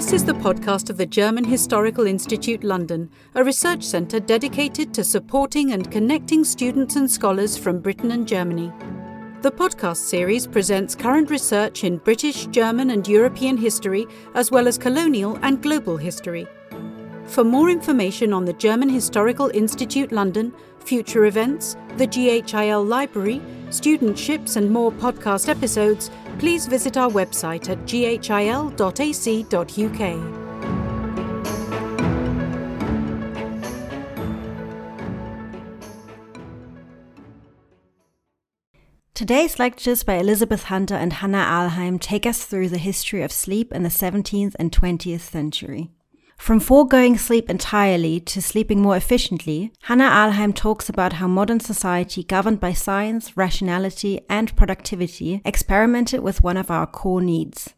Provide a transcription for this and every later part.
This is the podcast of the German Historical Institute London, a research centre dedicated to supporting and connecting students and scholars from Britain and Germany. The podcast series presents current research in British, German, and European history, as well as colonial and global history. For more information on the German Historical Institute London, future events, the GHIL Library, studentships, and more podcast episodes, please visit our website at ghil.ac.uk. Today's lectures by Elizabeth Hunter and Hannah Ahlheim take us through the history of sleep in the 17th and 20th century. From foregoing sleep entirely to sleeping more efficiently, Hannah Ahlheim talks about how modern society, governed by science, rationality, and productivity, experimented with one of our core needs.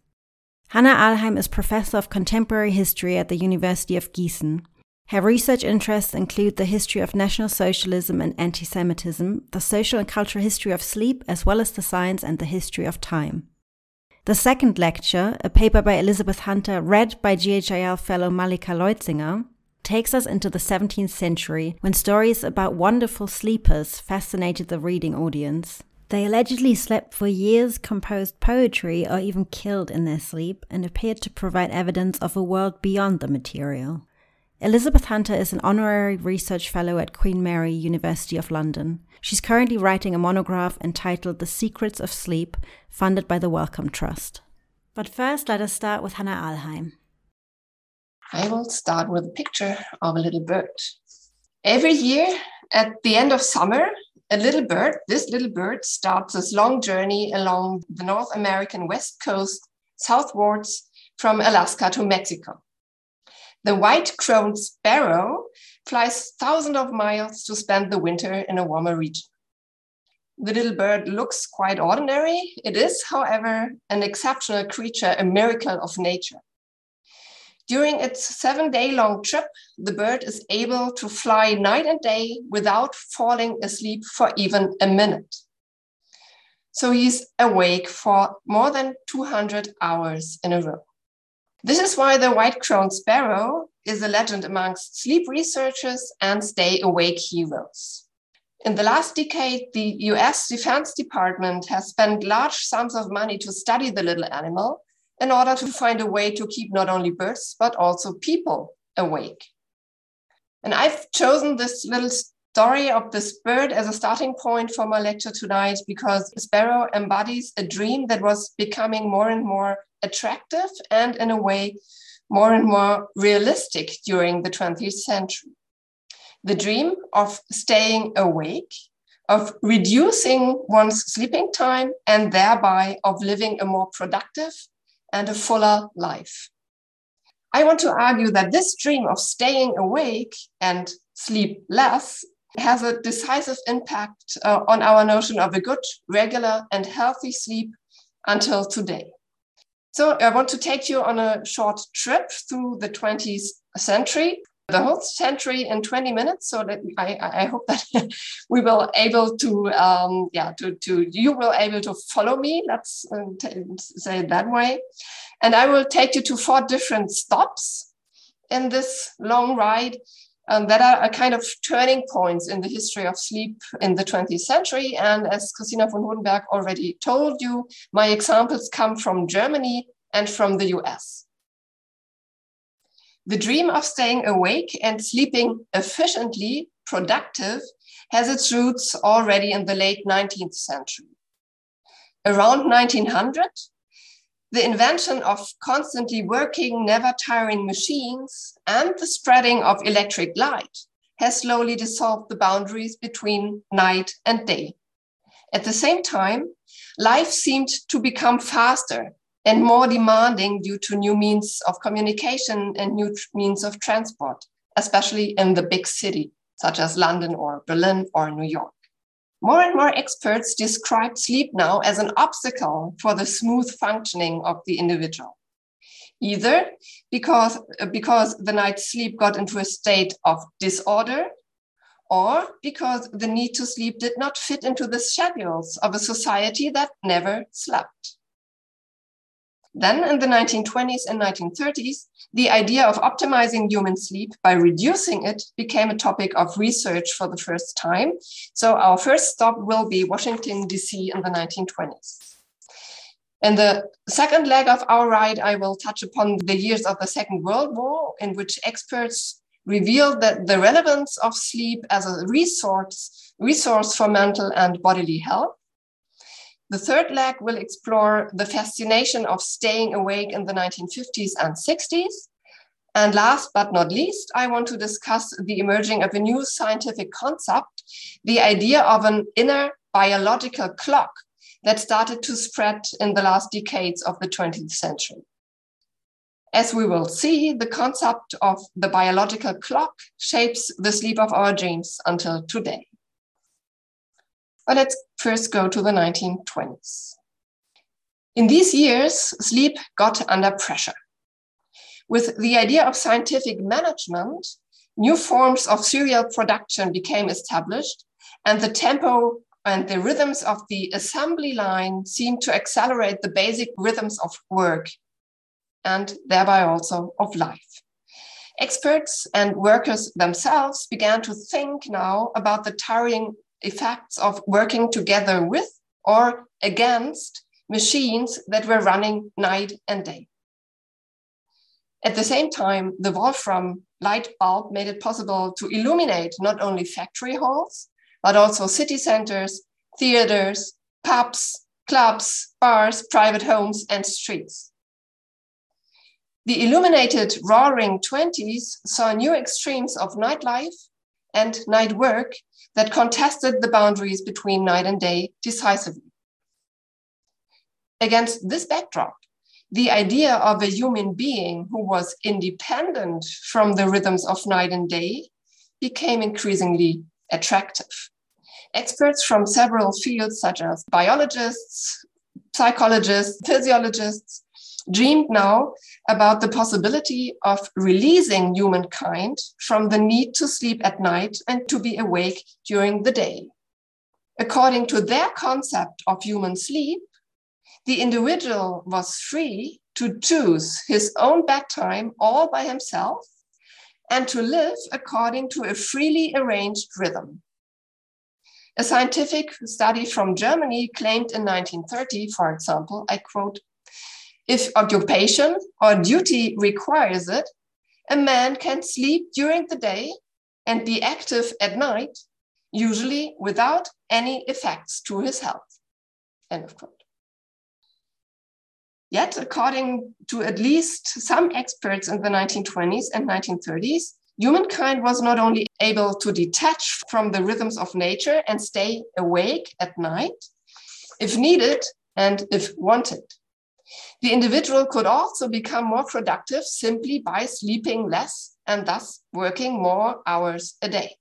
Hannah Ahlheim is professor of contemporary history at the University of Gießen. Her research interests include the history of National Socialism and anti Semitism, the social and cultural history of sleep, as well as the science and the history of time. The second lecture, a paper by Elizabeth Hunter read by GHIL fellow Malika Leutzinger, takes us into the 17th century when stories about wonderful sleepers fascinated the reading audience. They allegedly slept for years, composed poetry, or even killed in their sleep, and appeared to provide evidence of a world beyond the material. Elizabeth Hunter is an honorary research fellow at Queen Mary University of London. She's currently writing a monograph entitled The Secrets of Sleep, funded by the Wellcome Trust. But first, let us start with Hannah Ahlheim. I will start with a picture of a little bird. Every year, at the end of summer, a little bird, this little bird, starts its long journey along the North American west coast southwards from Alaska to Mexico. The white crowned sparrow flies thousands of miles to spend the winter in a warmer region. The little bird looks quite ordinary. It is, however, an exceptional creature, a miracle of nature. During its seven day long trip, the bird is able to fly night and day without falling asleep for even a minute. So he's awake for more than 200 hours in a row. This is why the white-crowned sparrow is a legend amongst sleep researchers and stay awake heroes. In the last decade, the US Defense Department has spent large sums of money to study the little animal in order to find a way to keep not only birds, but also people awake. And I've chosen this little story of this bird as a starting point for my lecture tonight because the sparrow embodies a dream that was becoming more and more attractive and, in a way, more and more realistic during the 20th century. The dream of staying awake, of reducing one's sleeping time, and thereby of living a more productive and a fuller life. I want to argue that this dream of staying awake and sleep less has a decisive impact uh, on our notion of a good, regular, and healthy sleep until today. So I want to take you on a short trip through the 20th century, the whole century in 20 minutes. So that I, I hope that we will able to, um, yeah, to, to you will able to follow me. Let's uh, say it that way. And I will take you to four different stops in this long ride um, that are a kind of turning points in the history of sleep in the 20th century. And as Christina von Hodenberg already told you, my examples come from Germany and from the US. The dream of staying awake and sleeping efficiently, productive, has its roots already in the late 19th century. Around 1900, the invention of constantly working, never tiring machines and the spreading of electric light has slowly dissolved the boundaries between night and day. At the same time, life seemed to become faster and more demanding due to new means of communication and new means of transport, especially in the big city, such as London or Berlin or New York. More and more experts describe sleep now as an obstacle for the smooth functioning of the individual. Either because, uh, because the night's sleep got into a state of disorder, or because the need to sleep did not fit into the schedules of a society that never slept. Then, in the 1920s and 1930s, the idea of optimizing human sleep by reducing it became a topic of research for the first time. So, our first stop will be Washington, D.C. in the 1920s. In the second leg of our ride, I will touch upon the years of the Second World War, in which experts revealed that the relevance of sleep as a resource, resource for mental and bodily health the third leg will explore the fascination of staying awake in the 1950s and 60s. And last but not least, I want to discuss the emerging of a new scientific concept, the idea of an inner biological clock that started to spread in the last decades of the 20th century. As we will see, the concept of the biological clock shapes the sleep of our dreams until today. But let's first go to the 1920s. In these years, sleep got under pressure. With the idea of scientific management, new forms of serial production became established, and the tempo and the rhythms of the assembly line seemed to accelerate the basic rhythms of work and thereby also of life. Experts and workers themselves began to think now about the tiring effects of working together with or against machines that were running night and day. At the same time, the Wolfram light bulb made it possible to illuminate not only factory halls, but also city centers, theaters, pubs, clubs, bars, private homes, and streets. The illuminated roaring 20s saw new extremes of nightlife and night work that contested the boundaries between night and day decisively. Against this backdrop, the idea of a human being who was independent from the rhythms of night and day became increasingly attractive. Experts from several fields, such as biologists, psychologists, physiologists, dreamed now about the possibility of releasing humankind from the need to sleep at night and to be awake during the day. According to their concept of human sleep, the individual was free to choose his own bedtime all by himself and to live according to a freely arranged rhythm. A scientific study from Germany claimed in 1930, for example, I quote, if occupation or duty requires it, a man can sleep during the day and be active at night, usually without any effects to his health. End of quote. Yet, according to at least some experts in the 1920s and 1930s, humankind was not only able to detach from the rhythms of nature and stay awake at night, if needed and if wanted. The individual could also become more productive simply by sleeping less and thus working more hours a day.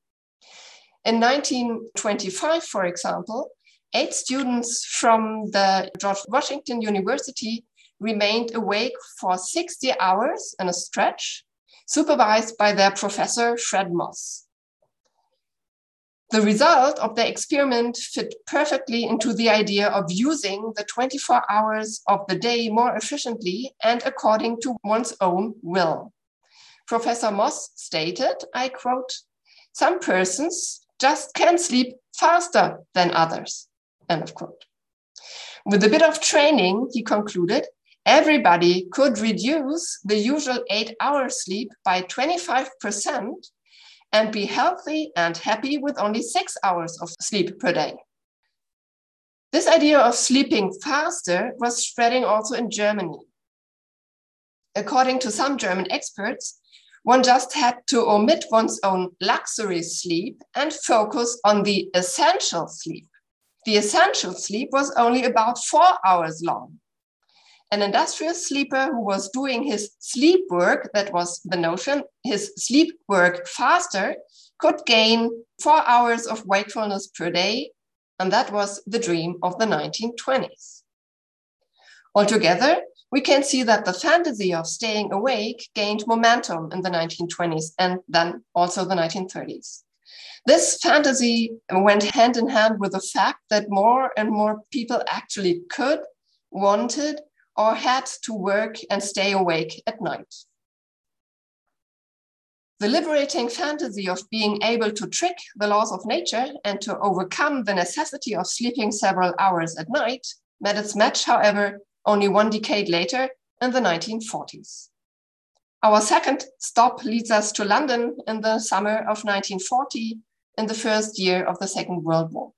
In 1925, for example, eight students from the George Washington University remained awake for 60 hours in a stretch, supervised by their professor, Fred Moss. The result of the experiment fit perfectly into the idea of using the 24 hours of the day more efficiently and according to one's own will. Professor Moss stated, I quote, some persons just can sleep faster than others, end of quote. With a bit of training, he concluded, everybody could reduce the usual eight hour sleep by 25% and be healthy and happy with only six hours of sleep per day. This idea of sleeping faster was spreading also in Germany. According to some German experts, one just had to omit one's own luxury sleep and focus on the essential sleep. The essential sleep was only about four hours long an industrious sleeper who was doing his sleep work, that was the notion, his sleep work faster, could gain four hours of wakefulness per day. And that was the dream of the 1920s. Altogether, we can see that the fantasy of staying awake gained momentum in the 1920s and then also the 1930s. This fantasy went hand in hand with the fact that more and more people actually could, wanted, or had to work and stay awake at night. The liberating fantasy of being able to trick the laws of nature and to overcome the necessity of sleeping several hours at night met its match, however, only one decade later in the 1940s. Our second stop leads us to London in the summer of 1940, in the first year of the Second World War.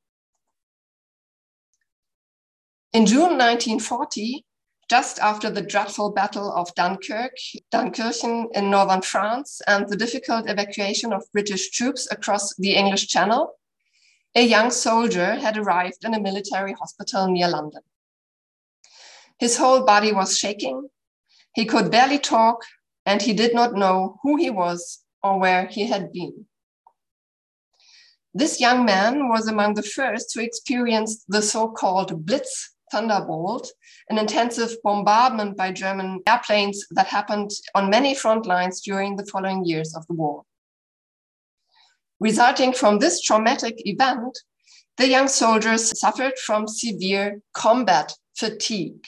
In June 1940, just after the dreadful Battle of Dunkirk, Dunkirchen in northern France, and the difficult evacuation of British troops across the English Channel, a young soldier had arrived in a military hospital near London. His whole body was shaking. He could barely talk, and he did not know who he was or where he had been. This young man was among the first to experience the so called Blitz Thunderbolt, an intensive bombardment by German airplanes that happened on many front lines during the following years of the war. Resulting from this traumatic event, the young soldiers suffered from severe combat fatigue.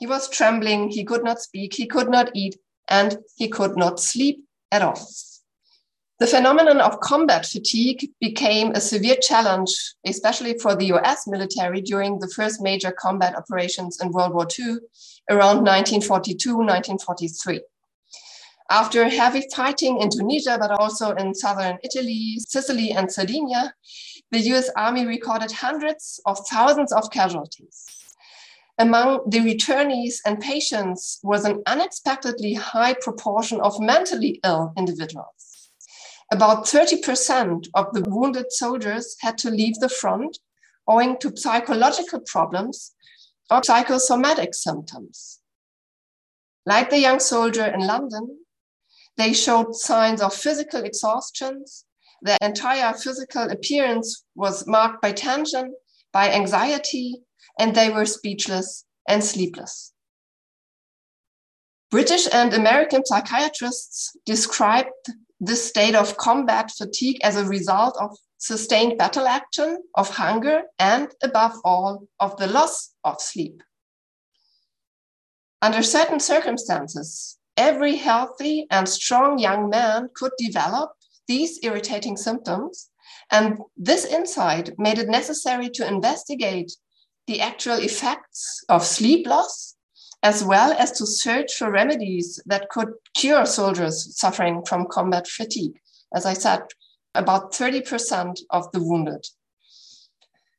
He was trembling, he could not speak, he could not eat, and he could not sleep at all. The phenomenon of combat fatigue became a severe challenge, especially for the US military during the first major combat operations in World War II around 1942 1943. After heavy fighting in Tunisia, but also in southern Italy, Sicily, and Sardinia, the US Army recorded hundreds of thousands of casualties. Among the returnees and patients was an unexpectedly high proportion of mentally ill individuals. About 30% of the wounded soldiers had to leave the front owing to psychological problems or psychosomatic symptoms. Like the young soldier in London, they showed signs of physical exhaustion. Their entire physical appearance was marked by tension, by anxiety, and they were speechless and sleepless. British and American psychiatrists described this state of combat fatigue as a result of sustained battle action, of hunger, and above all, of the loss of sleep. Under certain circumstances, every healthy and strong young man could develop these irritating symptoms. And this insight made it necessary to investigate the actual effects of sleep loss, as well as to search for remedies that could cure soldiers suffering from combat fatigue. As I said, about 30% of the wounded.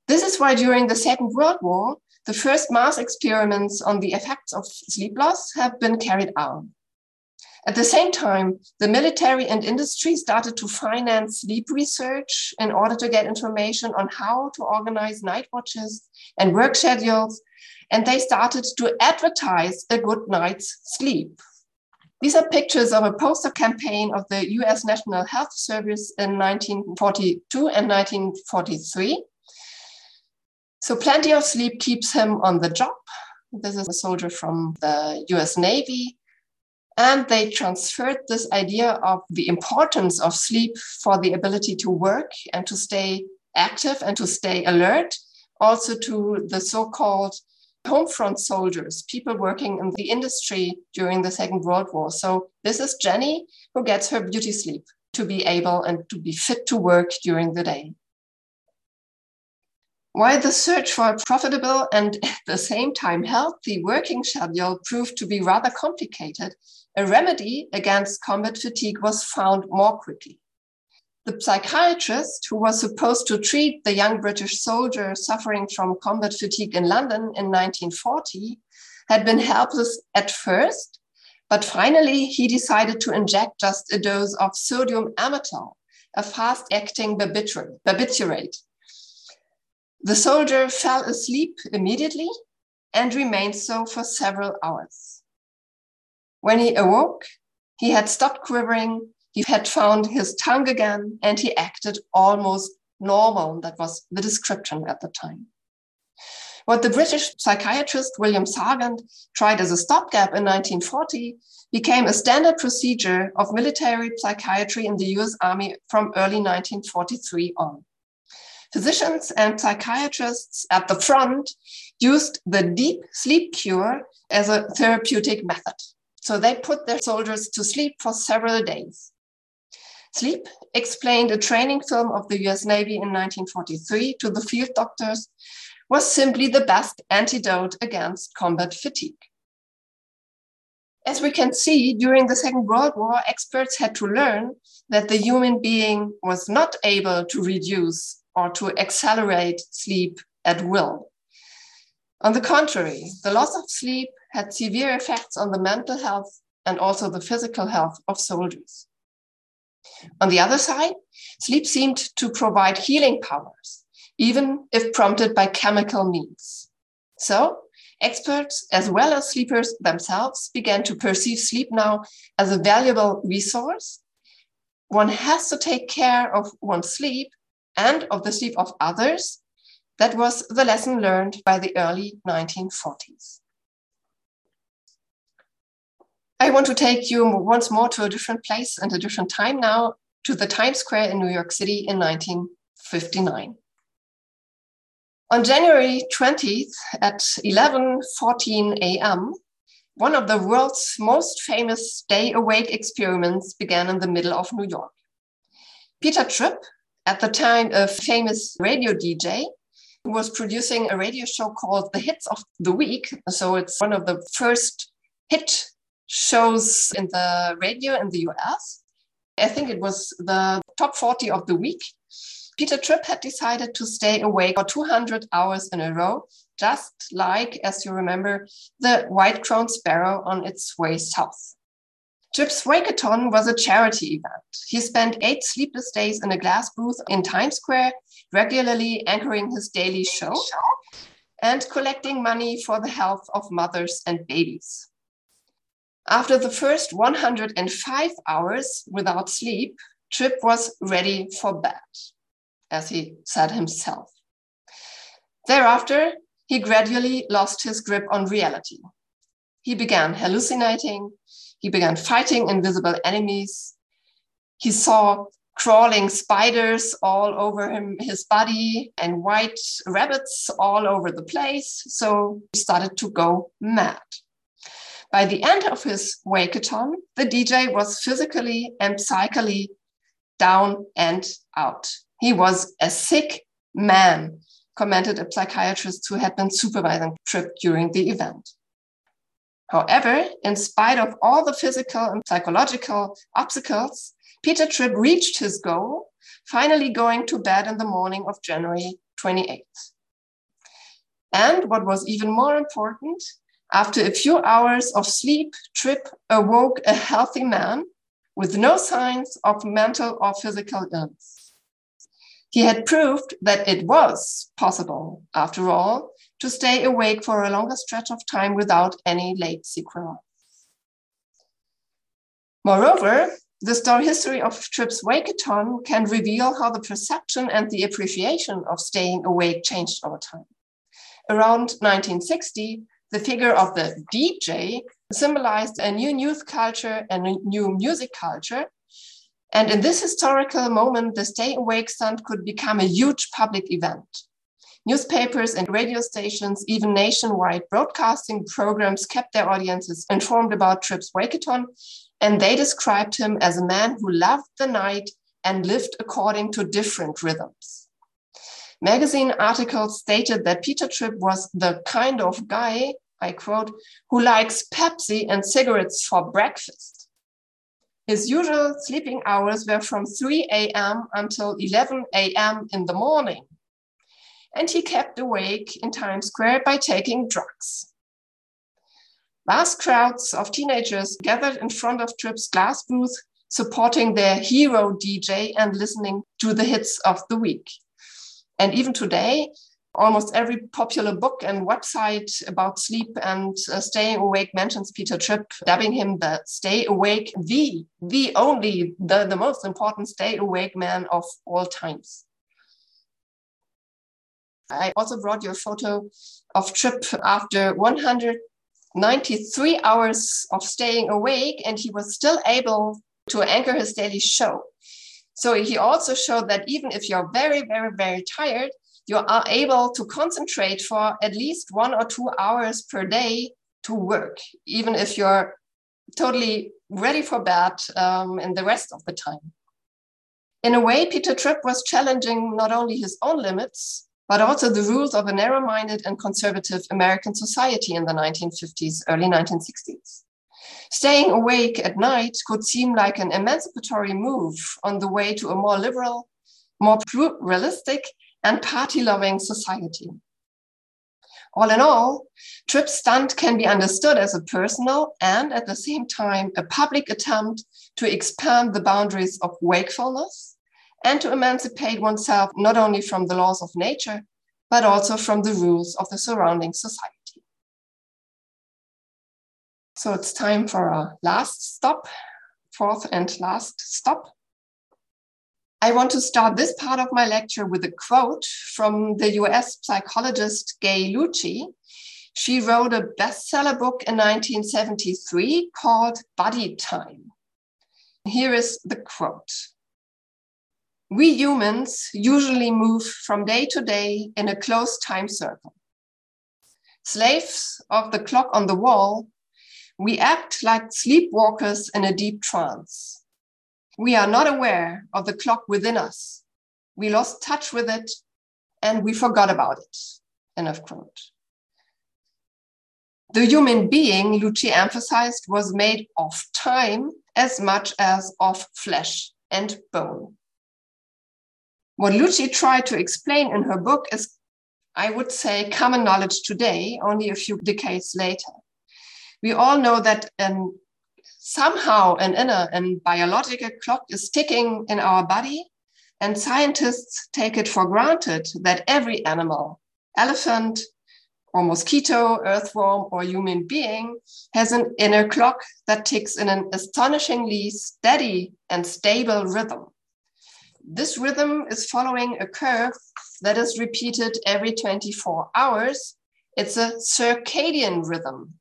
This is why during the Second World War, the first mass experiments on the effects of sleep loss have been carried out. At the same time, the military and industry started to finance sleep research in order to get information on how to organize night watches and work schedules. And they started to advertise a good night's sleep. These are pictures of a poster campaign of the US National Health Service in 1942 and 1943. So, plenty of sleep keeps him on the job. This is a soldier from the US Navy and they transferred this idea of the importance of sleep for the ability to work and to stay active and to stay alert, also to the so called home front soldiers, people working in the industry during the Second World War. So, this is Jenny who gets her beauty sleep to be able and to be fit to work during the day. While the search for a profitable and at the same time healthy working schedule proved to be rather complicated, a remedy against combat fatigue was found more quickly. The psychiatrist who was supposed to treat the young British soldier suffering from combat fatigue in London in 1940 had been helpless at first, but finally he decided to inject just a dose of sodium amytal, a fast acting barbiturate. The soldier fell asleep immediately and remained so for several hours. When he awoke, he had stopped quivering, he had found his tongue again, and he acted almost normal. That was the description at the time. What the British psychiatrist William Sargant tried as a stopgap in 1940 became a standard procedure of military psychiatry in the US Army from early 1943 on. Physicians and psychiatrists at the front used the deep sleep cure as a therapeutic method. So they put their soldiers to sleep for several days. Sleep explained a training film of the US Navy in 1943 to the field doctors was simply the best antidote against combat fatigue. As we can see, during the Second World War, experts had to learn that the human being was not able to reduce or to accelerate sleep at will. On the contrary, the loss of sleep had severe effects on the mental health and also the physical health of soldiers. On the other side, sleep seemed to provide healing powers, even if prompted by chemical means. So, experts as well as sleepers themselves began to perceive sleep now as a valuable resource. One has to take care of one's sleep and of the sleep of others. That was the lesson learned by the early 1940s. I want to take you once more to a different place and a different time now, to the Times Square in New York City in 1959. On January 20th at 11:14 a.m., one of the world's most famous stay awake experiments began in the middle of New York. Peter Tripp, at the time a famous radio DJ, was producing a radio show called The Hits of the Week. So it's one of the first hit shows in the radio in the US. I think it was the top 40 of the week. Peter Tripp had decided to stay awake for 200 hours in a row, just like, as you remember, the white crowned sparrow on its way south. Tripp's Wakeathon was a charity event. He spent eight sleepless days in a glass booth in Times Square, regularly anchoring his daily show and collecting money for the health of mothers and babies. After the first 105 hours without sleep, Tripp was ready for bed, as he said himself. Thereafter, he gradually lost his grip on reality. He began hallucinating, he began fighting invisible enemies. He saw crawling spiders all over him, his body and white rabbits all over the place. So he started to go mad. By the end of his Wakeathon, the DJ was physically and psychically down and out. He was a sick man, commented a psychiatrist who had been supervising Tripp during the event. However, in spite of all the physical and psychological obstacles, Peter Tripp reached his goal, finally going to bed in the morning of January 28th. And what was even more important, after a few hours of sleep, Tripp awoke a healthy man with no signs of mental or physical illness. He had proved that it was possible, after all, to stay awake for a longer stretch of time without any late sequelae. Moreover, the story history of Tripp's Wakeathon can reveal how the perception and the appreciation of staying awake changed over time. Around 1960, the figure of the DJ symbolized a new youth culture and a new music culture. And in this historical moment, the Stay Awake stunt could become a huge public event. Newspapers and radio stations, even nationwide broadcasting programs kept their audiences informed about Tripp's Wakeathon, and they described him as a man who loved the night and lived according to different rhythms. Magazine articles stated that Peter Tripp was the kind of guy, I quote, who likes Pepsi and cigarettes for breakfast. His usual sleeping hours were from 3 a.m. until 11 a.m. in the morning. And he kept awake in Times Square by taking drugs. Vast crowds of teenagers gathered in front of Tripp's glass booth, supporting their hero DJ and listening to the hits of the week. And even today, almost every popular book and website about sleep and uh, staying awake mentions Peter Tripp, dubbing him the stay awake, the, the only, the, the most important stay awake man of all times. I also brought you a photo of Tripp after 193 hours of staying awake, and he was still able to anchor his daily show. So he also showed that even if you're very, very, very tired, you are able to concentrate for at least one or two hours per day to work, even if you're totally ready for bed um, in the rest of the time. In a way, Peter Tripp was challenging not only his own limits, but also the rules of a narrow minded and conservative American society in the 1950s, early 1960s. Staying awake at night could seem like an emancipatory move on the way to a more liberal, more pluralistic, and party loving society. All in all, Tripp's stunt can be understood as a personal and at the same time a public attempt to expand the boundaries of wakefulness and to emancipate oneself not only from the laws of nature, but also from the rules of the surrounding society. So it's time for our last stop, fourth and last stop. I want to start this part of my lecture with a quote from the US psychologist Gay Luce. She wrote a bestseller book in 1973 called Body Time. Here is the quote We humans usually move from day to day in a closed time circle. Slaves of the clock on the wall we act like sleepwalkers in a deep trance. We are not aware of the clock within us. We lost touch with it and we forgot about it. End of quote. The human being, Luce emphasized, was made of time as much as of flesh and bone. What Luce tried to explain in her book is, I would say, common knowledge today, only a few decades later we all know that um, somehow an inner and biological clock is ticking in our body. And scientists take it for granted that every animal, elephant or mosquito, earthworm, or human being, has an inner clock that ticks in an astonishingly steady and stable rhythm. This rhythm is following a curve that is repeated every 24 hours. It's a circadian rhythm.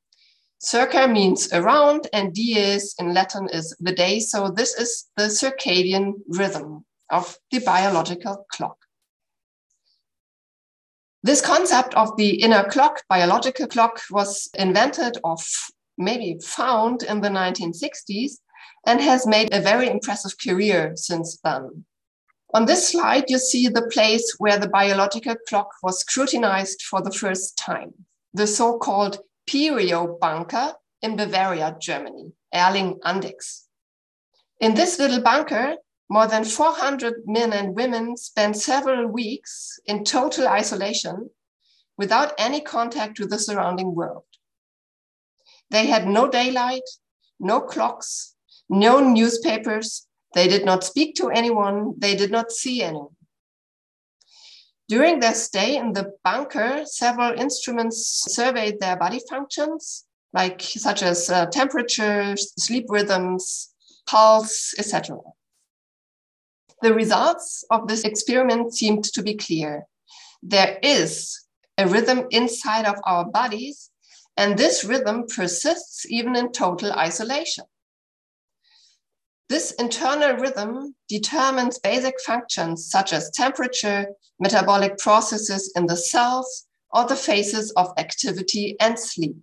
Circa means around, and dies in Latin is the day. So this is the circadian rhythm of the biological clock. This concept of the inner clock, biological clock, was invented or maybe found in the 1960s and has made a very impressive career since then. On this slide, you see the place where the biological clock was scrutinized for the first time, the so called Perio bunker in Bavaria, Germany, Erling Andechs. In this little bunker, more than 400 men and women spent several weeks in total isolation without any contact with the surrounding world. They had no daylight, no clocks, no newspapers. They did not speak to anyone. They did not see anyone. During their stay in the bunker, several instruments surveyed their body functions, like such as uh, temperature, sleep rhythms, pulse, etc. The results of this experiment seemed to be clear. There is a rhythm inside of our bodies, and this rhythm persists even in total isolation. This internal rhythm determines basic functions such as temperature, metabolic processes in the cells, or the phases of activity and sleep.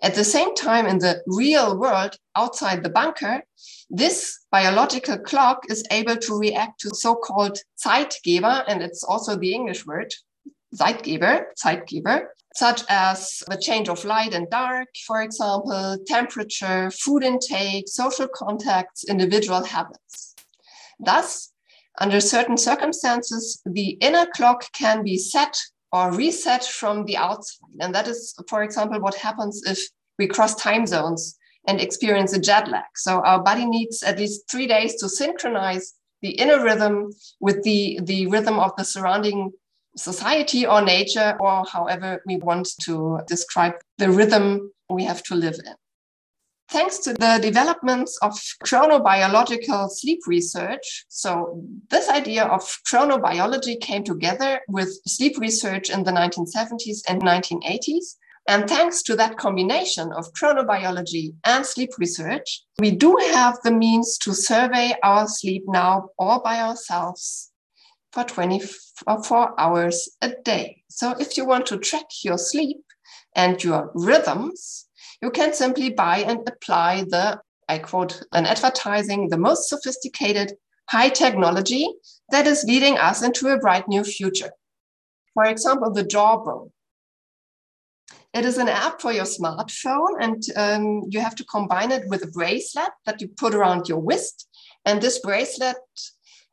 At the same time, in the real world outside the bunker, this biological clock is able to react to so called Zeitgeber, and it's also the English word, Zeitgeber, Zeitgeber, such as the change of light and dark, for example, temperature, food intake, social contacts, individual habits. Thus, under certain circumstances, the inner clock can be set or reset from the outside. And that is, for example, what happens if we cross time zones and experience a jet lag. So our body needs at least three days to synchronize the inner rhythm with the, the rhythm of the surrounding society or nature, or however we want to describe the rhythm we have to live in. Thanks to the developments of chronobiological sleep research, so this idea of chronobiology came together with sleep research in the 1970s and 1980s. And thanks to that combination of chronobiology and sleep research, we do have the means to survey our sleep now all by ourselves for 24 hours a day. So if you want to track your sleep and your rhythms, you can simply buy and apply the, I quote an advertising, the most sophisticated high technology that is leading us into a bright new future. For example, the Jawbone. It is an app for your smartphone, and um, you have to combine it with a bracelet that you put around your wrist. And this bracelet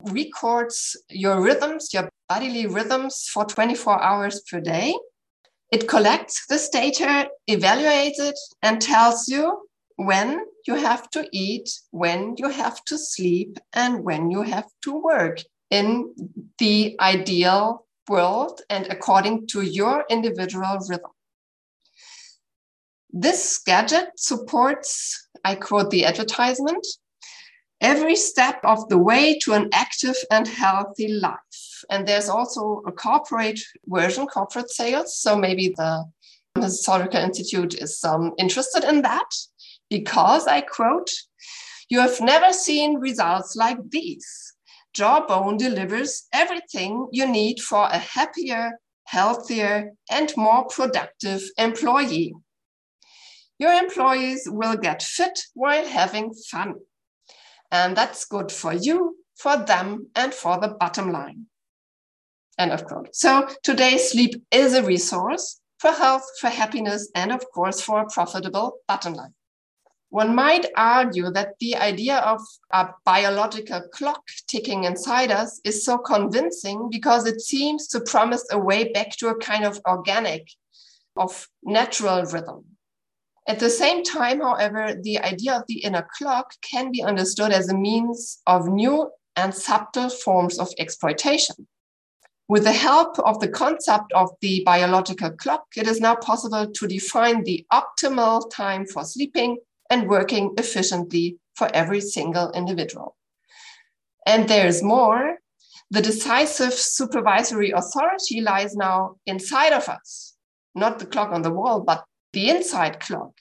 records your rhythms, your bodily rhythms for 24 hours per day. It collects this data, evaluates it, and tells you when you have to eat, when you have to sleep, and when you have to work in the ideal world and according to your individual rhythm. This gadget supports, I quote the advertisement, every step of the way to an active and healthy life. And there's also a corporate version, corporate sales. So maybe the Historical Institute is um, interested in that because I quote, you have never seen results like these. Jawbone delivers everything you need for a happier, healthier, and more productive employee. Your employees will get fit while having fun. And that's good for you, for them, and for the bottom line. End of quote. So today, sleep is a resource for health, for happiness, and of course, for a profitable bottom line. One might argue that the idea of a biological clock ticking inside us is so convincing because it seems to promise a way back to a kind of organic, of natural rhythm. At the same time, however, the idea of the inner clock can be understood as a means of new and subtle forms of exploitation. With the help of the concept of the biological clock, it is now possible to define the optimal time for sleeping and working efficiently for every single individual. And there's more. The decisive supervisory authority lies now inside of us, not the clock on the wall, but the inside clock.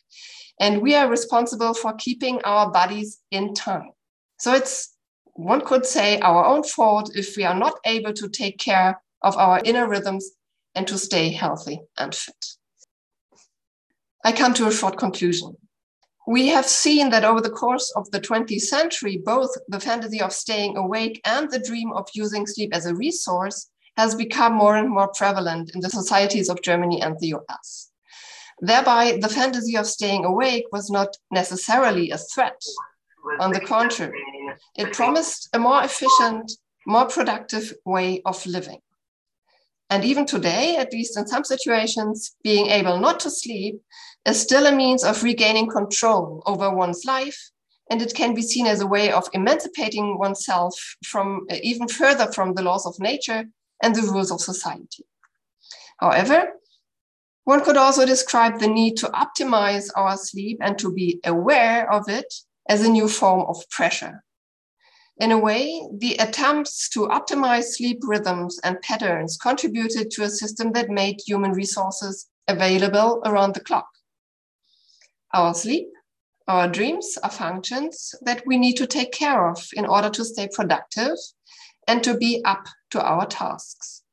And we are responsible for keeping our bodies in time. So it's, one could say, our own fault if we are not able to take care of our inner rhythms and to stay healthy and fit. I come to a short conclusion we have seen that over the course of the 20th century, both the fantasy of staying awake and the dream of using sleep as a resource has become more and more prevalent in the societies of Germany and the US. Thereby, the fantasy of staying awake was not necessarily a threat. On the contrary, it promised a more efficient, more productive way of living. And even today, at least in some situations, being able not to sleep is still a means of regaining control over one's life. And it can be seen as a way of emancipating oneself from even further from the laws of nature and the rules of society. However, one could also describe the need to optimize our sleep and to be aware of it as a new form of pressure. In a way, the attempts to optimize sleep rhythms and patterns contributed to a system that made human resources available around the clock. Our sleep, our dreams are functions that we need to take care of in order to stay productive and to be up to our tasks.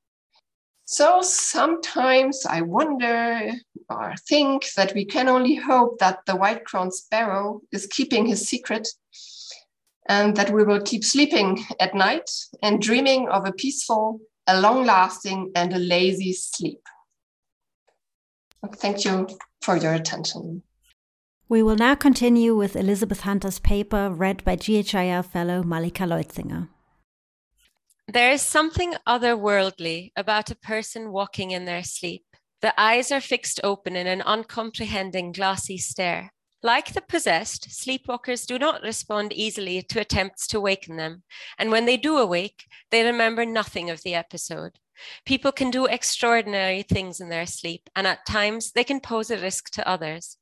So sometimes I wonder or think that we can only hope that the white crowned sparrow is keeping his secret and that we will keep sleeping at night and dreaming of a peaceful, a long lasting, and a lazy sleep. Thank you for your attention. We will now continue with Elizabeth Hunter's paper read by GHIL fellow Malika Leutzinger. There is something otherworldly about a person walking in their sleep. The eyes are fixed open in an uncomprehending glassy stare. Like the possessed, sleepwalkers do not respond easily to attempts to waken them. And when they do awake, they remember nothing of the episode. People can do extraordinary things in their sleep, and at times they can pose a risk to others.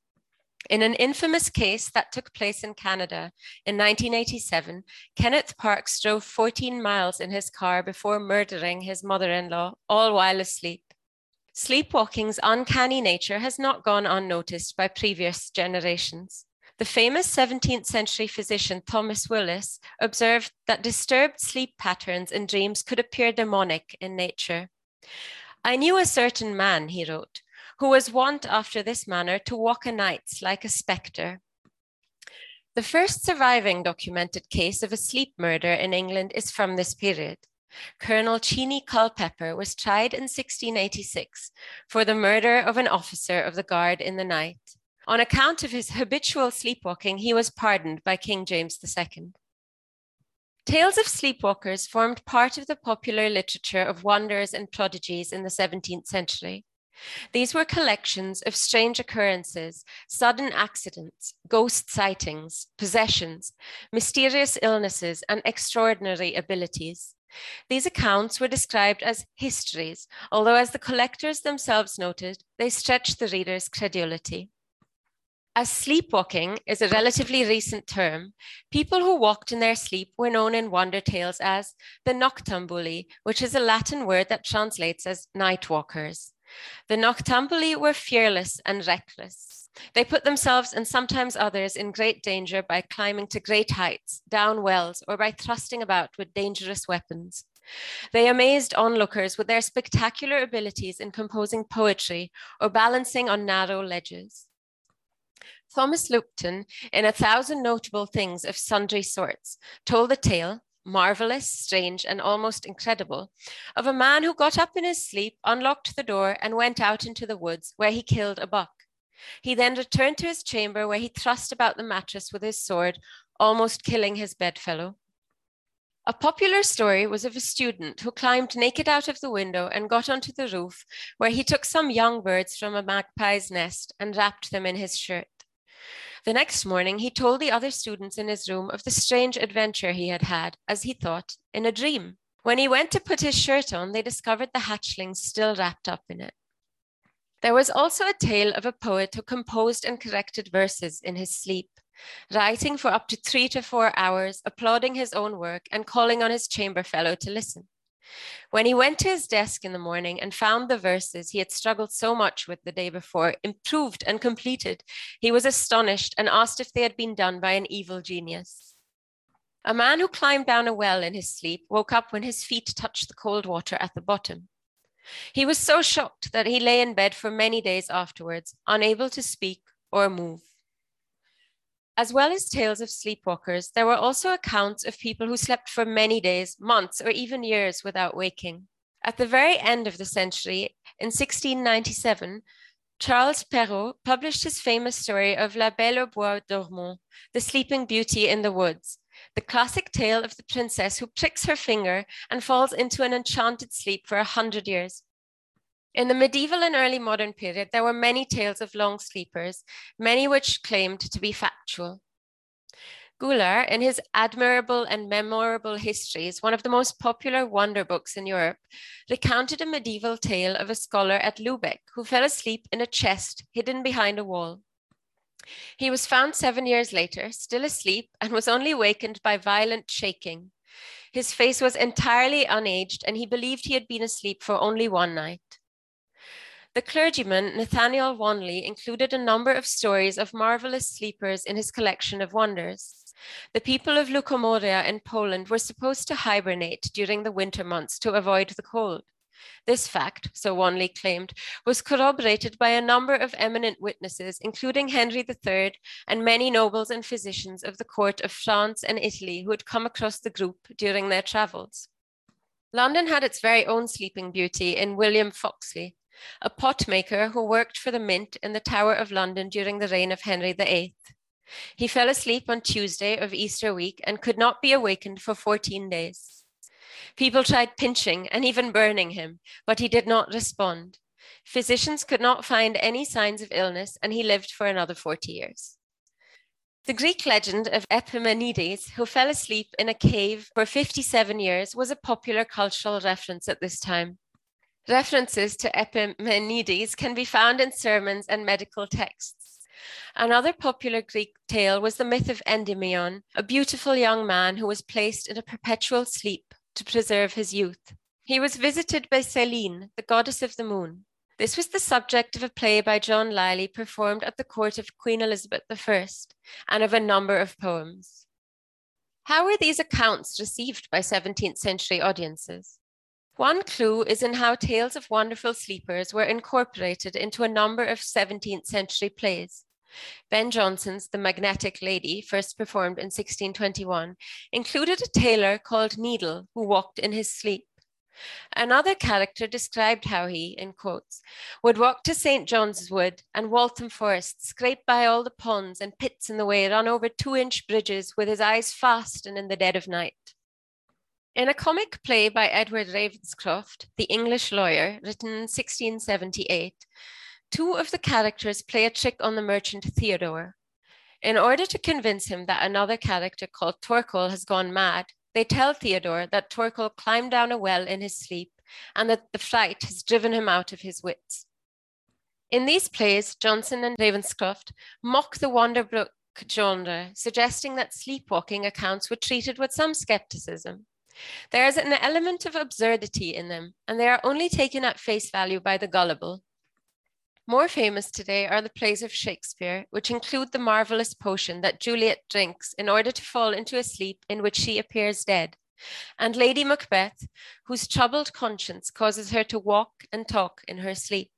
In an infamous case that took place in Canada in 1987, Kenneth Parks drove 14 miles in his car before murdering his mother in law, all while asleep. Sleepwalking's uncanny nature has not gone unnoticed by previous generations. The famous 17th century physician Thomas Willis observed that disturbed sleep patterns in dreams could appear demonic in nature. I knew a certain man, he wrote, who was wont after this manner to walk o' nights like a spectre. The first surviving documented case of a sleep murder in England is from this period. Colonel Cheney Culpeper was tried in 1686 for the murder of an officer of the guard in the night. On account of his habitual sleepwalking, he was pardoned by King James II. Tales of sleepwalkers formed part of the popular literature of wonders and prodigies in the 17th century. These were collections of strange occurrences, sudden accidents, ghost sightings, possessions, mysterious illnesses, and extraordinary abilities. These accounts were described as histories, although, as the collectors themselves noted, they stretched the reader's credulity. As sleepwalking is a relatively recent term, people who walked in their sleep were known in wonder tales as the noctambuli, which is a Latin word that translates as night walkers. The noctambuli were fearless and reckless. They put themselves and sometimes others in great danger by climbing to great heights, down wells, or by thrusting about with dangerous weapons. They amazed onlookers with their spectacular abilities in composing poetry or balancing on narrow ledges. Thomas Lupton, in A Thousand Notable Things of Sundry Sorts, told the tale, marvelous, strange, and almost incredible, of a man who got up in his sleep, unlocked the door, and went out into the woods, where he killed a buck. He then returned to his chamber, where he thrust about the mattress with his sword, almost killing his bedfellow. A popular story was of a student who climbed naked out of the window and got onto the roof, where he took some young birds from a magpie's nest and wrapped them in his shirt. The next morning, he told the other students in his room of the strange adventure he had had, as he thought, in a dream. When he went to put his shirt on, they discovered the hatchling still wrapped up in it. There was also a tale of a poet who composed and corrected verses in his sleep, writing for up to three to four hours, applauding his own work, and calling on his chamber fellow to listen. When he went to his desk in the morning and found the verses he had struggled so much with the day before improved and completed, he was astonished and asked if they had been done by an evil genius. A man who climbed down a well in his sleep woke up when his feet touched the cold water at the bottom. He was so shocked that he lay in bed for many days afterwards, unable to speak or move. As well as tales of sleepwalkers, there were also accounts of people who slept for many days, months, or even years without waking. At the very end of the century, in 1697, Charles Perrault published his famous story of La Belle au Bois dormant, the sleeping beauty in the woods, the classic tale of the princess who pricks her finger and falls into an enchanted sleep for a hundred years. In the medieval and early modern period, there were many tales of long sleepers, many which claimed to be factual. Goulart, in his admirable and memorable histories, one of the most popular wonder books in Europe, recounted a medieval tale of a scholar at Lubeck who fell asleep in a chest hidden behind a wall. He was found seven years later, still asleep, and was only wakened by violent shaking. His face was entirely unaged, and he believed he had been asleep for only one night. The clergyman Nathaniel Wanley included a number of stories of marvelous sleepers in his collection of wonders. The people of Lukomoria in Poland were supposed to hibernate during the winter months to avoid the cold. This fact, so Wanley claimed, was corroborated by a number of eminent witnesses, including Henry III and many nobles and physicians of the court of France and Italy who had come across the group during their travels. London had its very own sleeping beauty in William Foxley, a potmaker who worked for the Mint in the Tower of London during the reign of Henry VIII. He fell asleep on Tuesday of Easter week and could not be awakened for 14 days. People tried pinching and even burning him, but he did not respond. Physicians could not find any signs of illness, and he lived for another 40 years. The Greek legend of Epimenides, who fell asleep in a cave for 57 years, was a popular cultural reference at this time. References to Epimenides can be found in sermons and medical texts. Another popular Greek tale was the myth of Endymion, a beautiful young man who was placed in a perpetual sleep to preserve his youth. He was visited by Selene, the goddess of the moon. This was the subject of a play by John Lyly performed at the court of Queen Elizabeth I and of a number of poems. How were these accounts received by 17th century audiences? One clue is in how tales of wonderful sleepers were incorporated into a number of 17th century plays. Ben Jonson's The Magnetic Lady, first performed in 1621, included a tailor called Needle who walked in his sleep. Another character described how he, in quotes, would walk to St. John's Wood and Waltham Forest, scrape by all the ponds and pits in the way, run over two inch bridges with his eyes fast and in the dead of night. In a comic play by Edward Ravenscroft, the English lawyer, written in 1678, two of the characters play a trick on the merchant Theodore. In order to convince him that another character called Torquil has gone mad, they tell Theodore that Torquil climbed down a well in his sleep and that the fright has driven him out of his wits. In these plays, Jonson and Ravenscroft mock the Wonderbook genre, suggesting that sleepwalking accounts were treated with some skepticism. There is an element of absurdity in them, and they are only taken at face value by the gullible, more famous today are the plays of Shakespeare, which include the marvelous potion that Juliet drinks in order to fall into a sleep in which she appears dead, and Lady Macbeth, whose troubled conscience causes her to walk and talk in her sleep.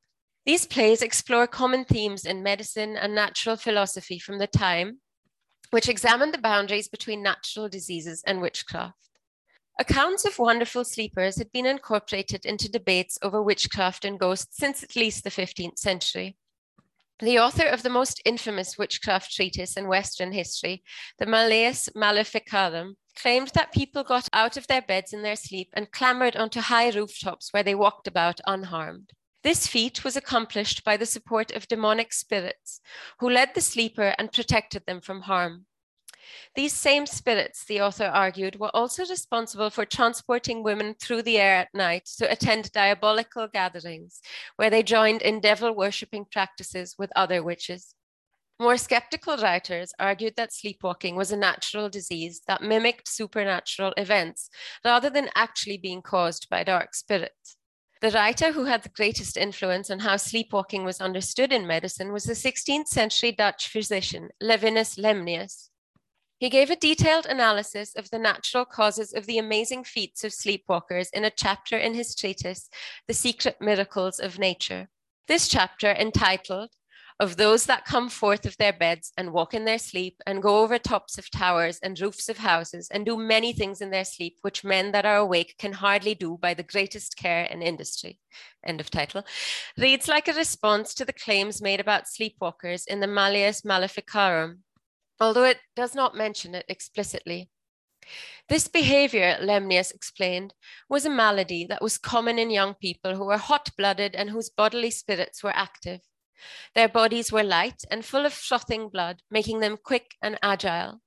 These plays explore common themes in medicine and natural philosophy from the time, which examine the boundaries between natural diseases and witchcraft. Accounts of wonderful sleepers had been incorporated into debates over witchcraft and ghosts since at least the 15th century. The author of the most infamous witchcraft treatise in Western history, the Malleus Maleficarum, claimed that people got out of their beds in their sleep and clambered onto high rooftops where they walked about unharmed. This feat was accomplished by the support of demonic spirits, who led the sleeper and protected them from harm. These same spirits, the author argued, were also responsible for transporting women through the air at night to attend diabolical gatherings, where they joined in devil worshipping practices with other witches. More skeptical writers argued that sleepwalking was a natural disease that mimicked supernatural events rather than actually being caused by dark spirits. The writer who had the greatest influence on how sleepwalking was understood in medicine was the 16th century Dutch physician Levinus Lemnius. He gave a detailed analysis of the natural causes of the amazing feats of sleepwalkers in a chapter in his treatise, The Secret Miracles of Nature. This chapter, entitled of those that come forth of their beds and walk in their sleep and go over tops of towers and roofs of houses and do many things in their sleep which men that are awake can hardly do by the greatest care and industry. End of title. Reads like a response to the claims made about sleepwalkers in the Malleus Maleficarum, although it does not mention it explicitly. This behavior, Lemnius explained, was a malady that was common in young people who were hot blooded and whose bodily spirits were active. Their bodies were light and full of frothing blood, making them quick and agile.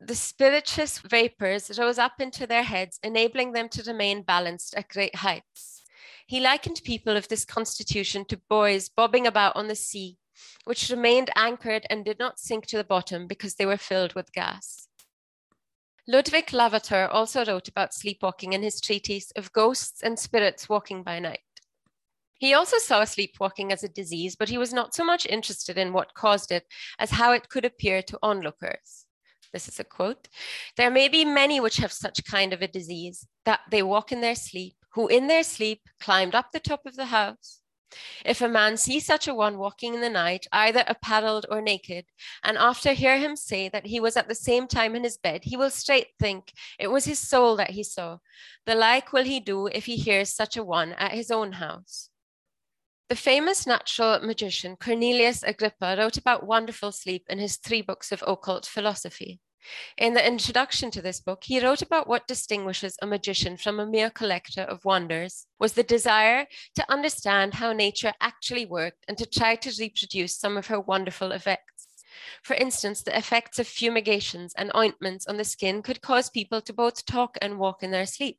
The spirituous vapors rose up into their heads, enabling them to remain balanced at great heights. He likened people of this constitution to buoys bobbing about on the sea, which remained anchored and did not sink to the bottom because they were filled with gas. Ludwig Lavater also wrote about sleepwalking in his treatise of ghosts and spirits walking by night. He also saw sleepwalking as a disease, but he was not so much interested in what caused it as how it could appear to onlookers. This is a quote. There may be many which have such kind of a disease that they walk in their sleep, who in their sleep climbed up the top of the house, if a man see such a one walking in the night, either apparelled or naked, and after hear him say that he was at the same time in his bed, he will straight think it was his soul that he saw. The like will he do if he hears such a one at his own house. The famous natural magician Cornelius Agrippa wrote about wonderful sleep in his three books of occult philosophy. In the introduction to this book, he wrote about what distinguishes a magician from a mere collector of wonders was the desire to understand how nature actually worked and to try to reproduce some of her wonderful effects. For instance, the effects of fumigations and ointments on the skin could cause people to both talk and walk in their sleep.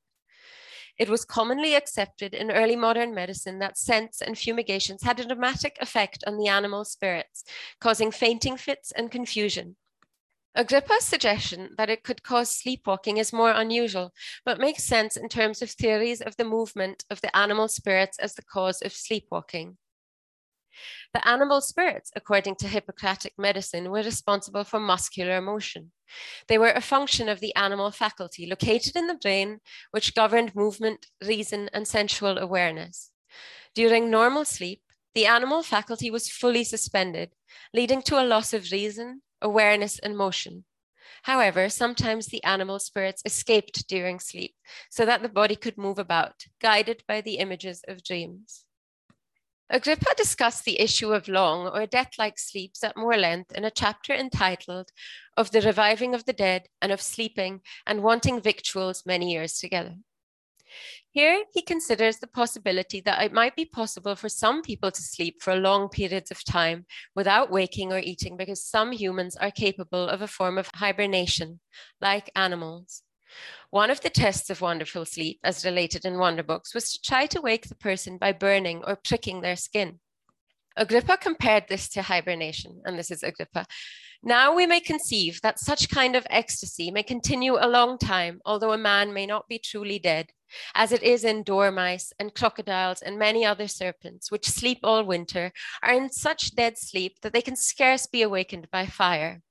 It was commonly accepted in early modern medicine that scents and fumigations had a dramatic effect on the animal spirits, causing fainting fits and confusion. Agrippa's suggestion that it could cause sleepwalking is more unusual, but makes sense in terms of theories of the movement of the animal spirits as the cause of sleepwalking. The animal spirits, according to Hippocratic medicine, were responsible for muscular motion. They were a function of the animal faculty located in the brain, which governed movement, reason, and sensual awareness. During normal sleep, the animal faculty was fully suspended, leading to a loss of reason, awareness, and motion. However, sometimes the animal spirits escaped during sleep so that the body could move about, guided by the images of dreams. Agrippa discussed the issue of long or death like sleeps at more length in a chapter entitled Of the Reviving of the Dead and of Sleeping and Wanting Victuals Many Years Together. Here, he considers the possibility that it might be possible for some people to sleep for long periods of time without waking or eating because some humans are capable of a form of hibernation, like animals. One of the tests of wonderful sleep, as related in Wonder Books, was to try to wake the person by burning or pricking their skin. Agrippa compared this to hibernation, and this is Agrippa. Now we may conceive that such kind of ecstasy may continue a long time, although a man may not be truly dead, as it is in dormice and crocodiles and many other serpents, which sleep all winter, are in such dead sleep that they can scarce be awakened by fire.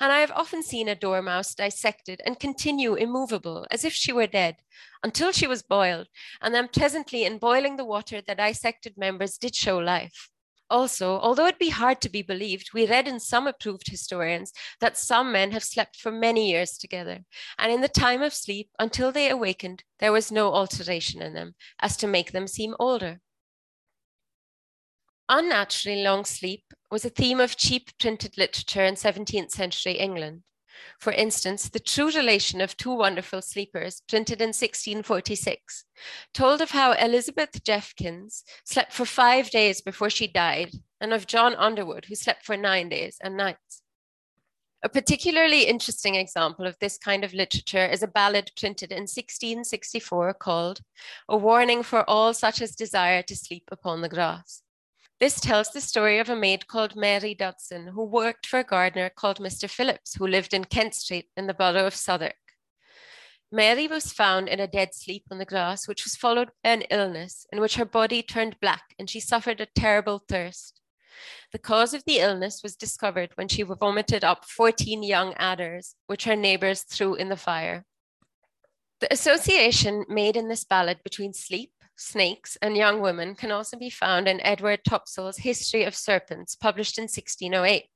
And I have often seen a dormouse dissected and continue immovable as if she were dead until she was boiled, and then presently in boiling the water, the dissected members did show life. Also, although it be hard to be believed, we read in some approved historians that some men have slept for many years together, and in the time of sleep, until they awakened, there was no alteration in them, as to make them seem older. Unnaturally long sleep was a theme of cheap printed literature in 17th century England. For instance, The True Relation of Two Wonderful Sleepers, printed in 1646, told of how Elizabeth Jeffkins slept for five days before she died, and of John Underwood, who slept for nine days and nights. A particularly interesting example of this kind of literature is a ballad printed in 1664 called A Warning for All Such as Desire to Sleep Upon the Grass. This tells the story of a maid called Mary Dodson, who worked for a gardener called Mr. Phillips, who lived in Kent Street in the borough of Southwark. Mary was found in a dead sleep on the grass, which was followed by an illness in which her body turned black and she suffered a terrible thirst. The cause of the illness was discovered when she vomited up 14 young adders, which her neighbors threw in the fire. The association made in this ballad between sleep snakes, and young women can also be found in Edward Topsell's History of Serpents, published in 1608.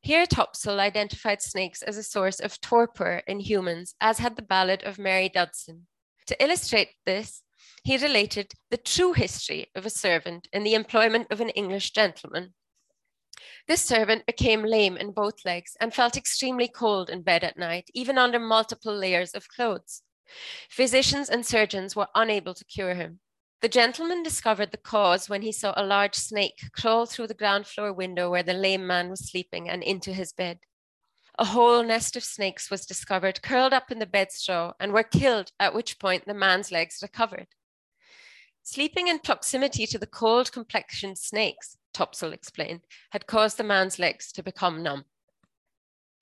Here, Topsell identified snakes as a source of torpor in humans, as had the ballad of Mary Dodson. To illustrate this, he related the true history of a servant in the employment of an English gentleman. This servant became lame in both legs and felt extremely cold in bed at night, even under multiple layers of clothes. Physicians and surgeons were unable to cure him. The gentleman discovered the cause when he saw a large snake crawl through the ground floor window where the lame man was sleeping and into his bed. A whole nest of snakes was discovered curled up in the bed straw and were killed, at which point the man's legs recovered. Sleeping in proximity to the cold complexioned snakes, Topsell explained, had caused the man's legs to become numb.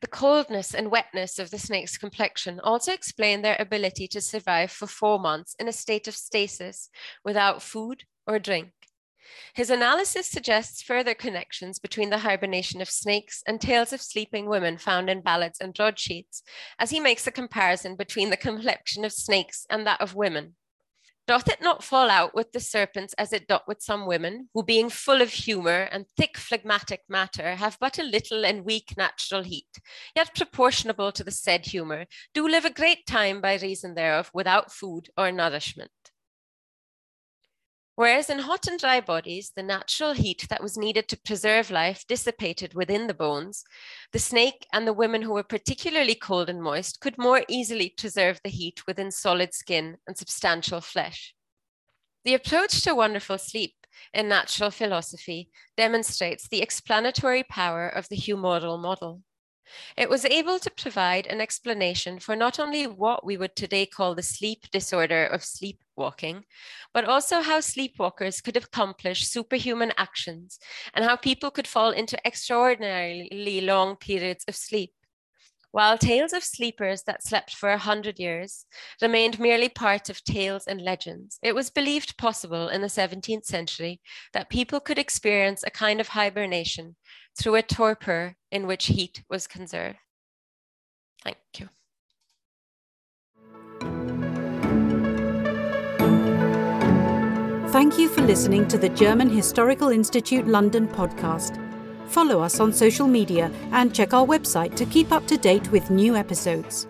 The coldness and wetness of the snake's complexion also explain their ability to survive for four months in a state of stasis without food or drink. His analysis suggests further connections between the hibernation of snakes and tales of sleeping women found in ballads and broadsheets, as he makes a comparison between the complexion of snakes and that of women. Doth it not fall out with the serpents as it doth with some women, who being full of humour and thick phlegmatic matter, have but a little and weak natural heat, yet proportionable to the said humour, do live a great time by reason thereof without food or nourishment? Whereas in hot and dry bodies, the natural heat that was needed to preserve life dissipated within the bones, the snake and the women who were particularly cold and moist could more easily preserve the heat within solid skin and substantial flesh. The approach to wonderful sleep in natural philosophy demonstrates the explanatory power of the humoral model. It was able to provide an explanation for not only what we would today call the sleep disorder of sleepwalking, but also how sleepwalkers could accomplish superhuman actions and how people could fall into extraordinarily long periods of sleep. while tales of sleepers that slept for a hundred years remained merely part of tales and legends. It was believed possible in the 17th century that people could experience a kind of hibernation through a torpor in which heat was conserved. Thank you. Thank you for listening to the German Historical Institute London podcast. Follow us on social media and check our website to keep up to date with new episodes.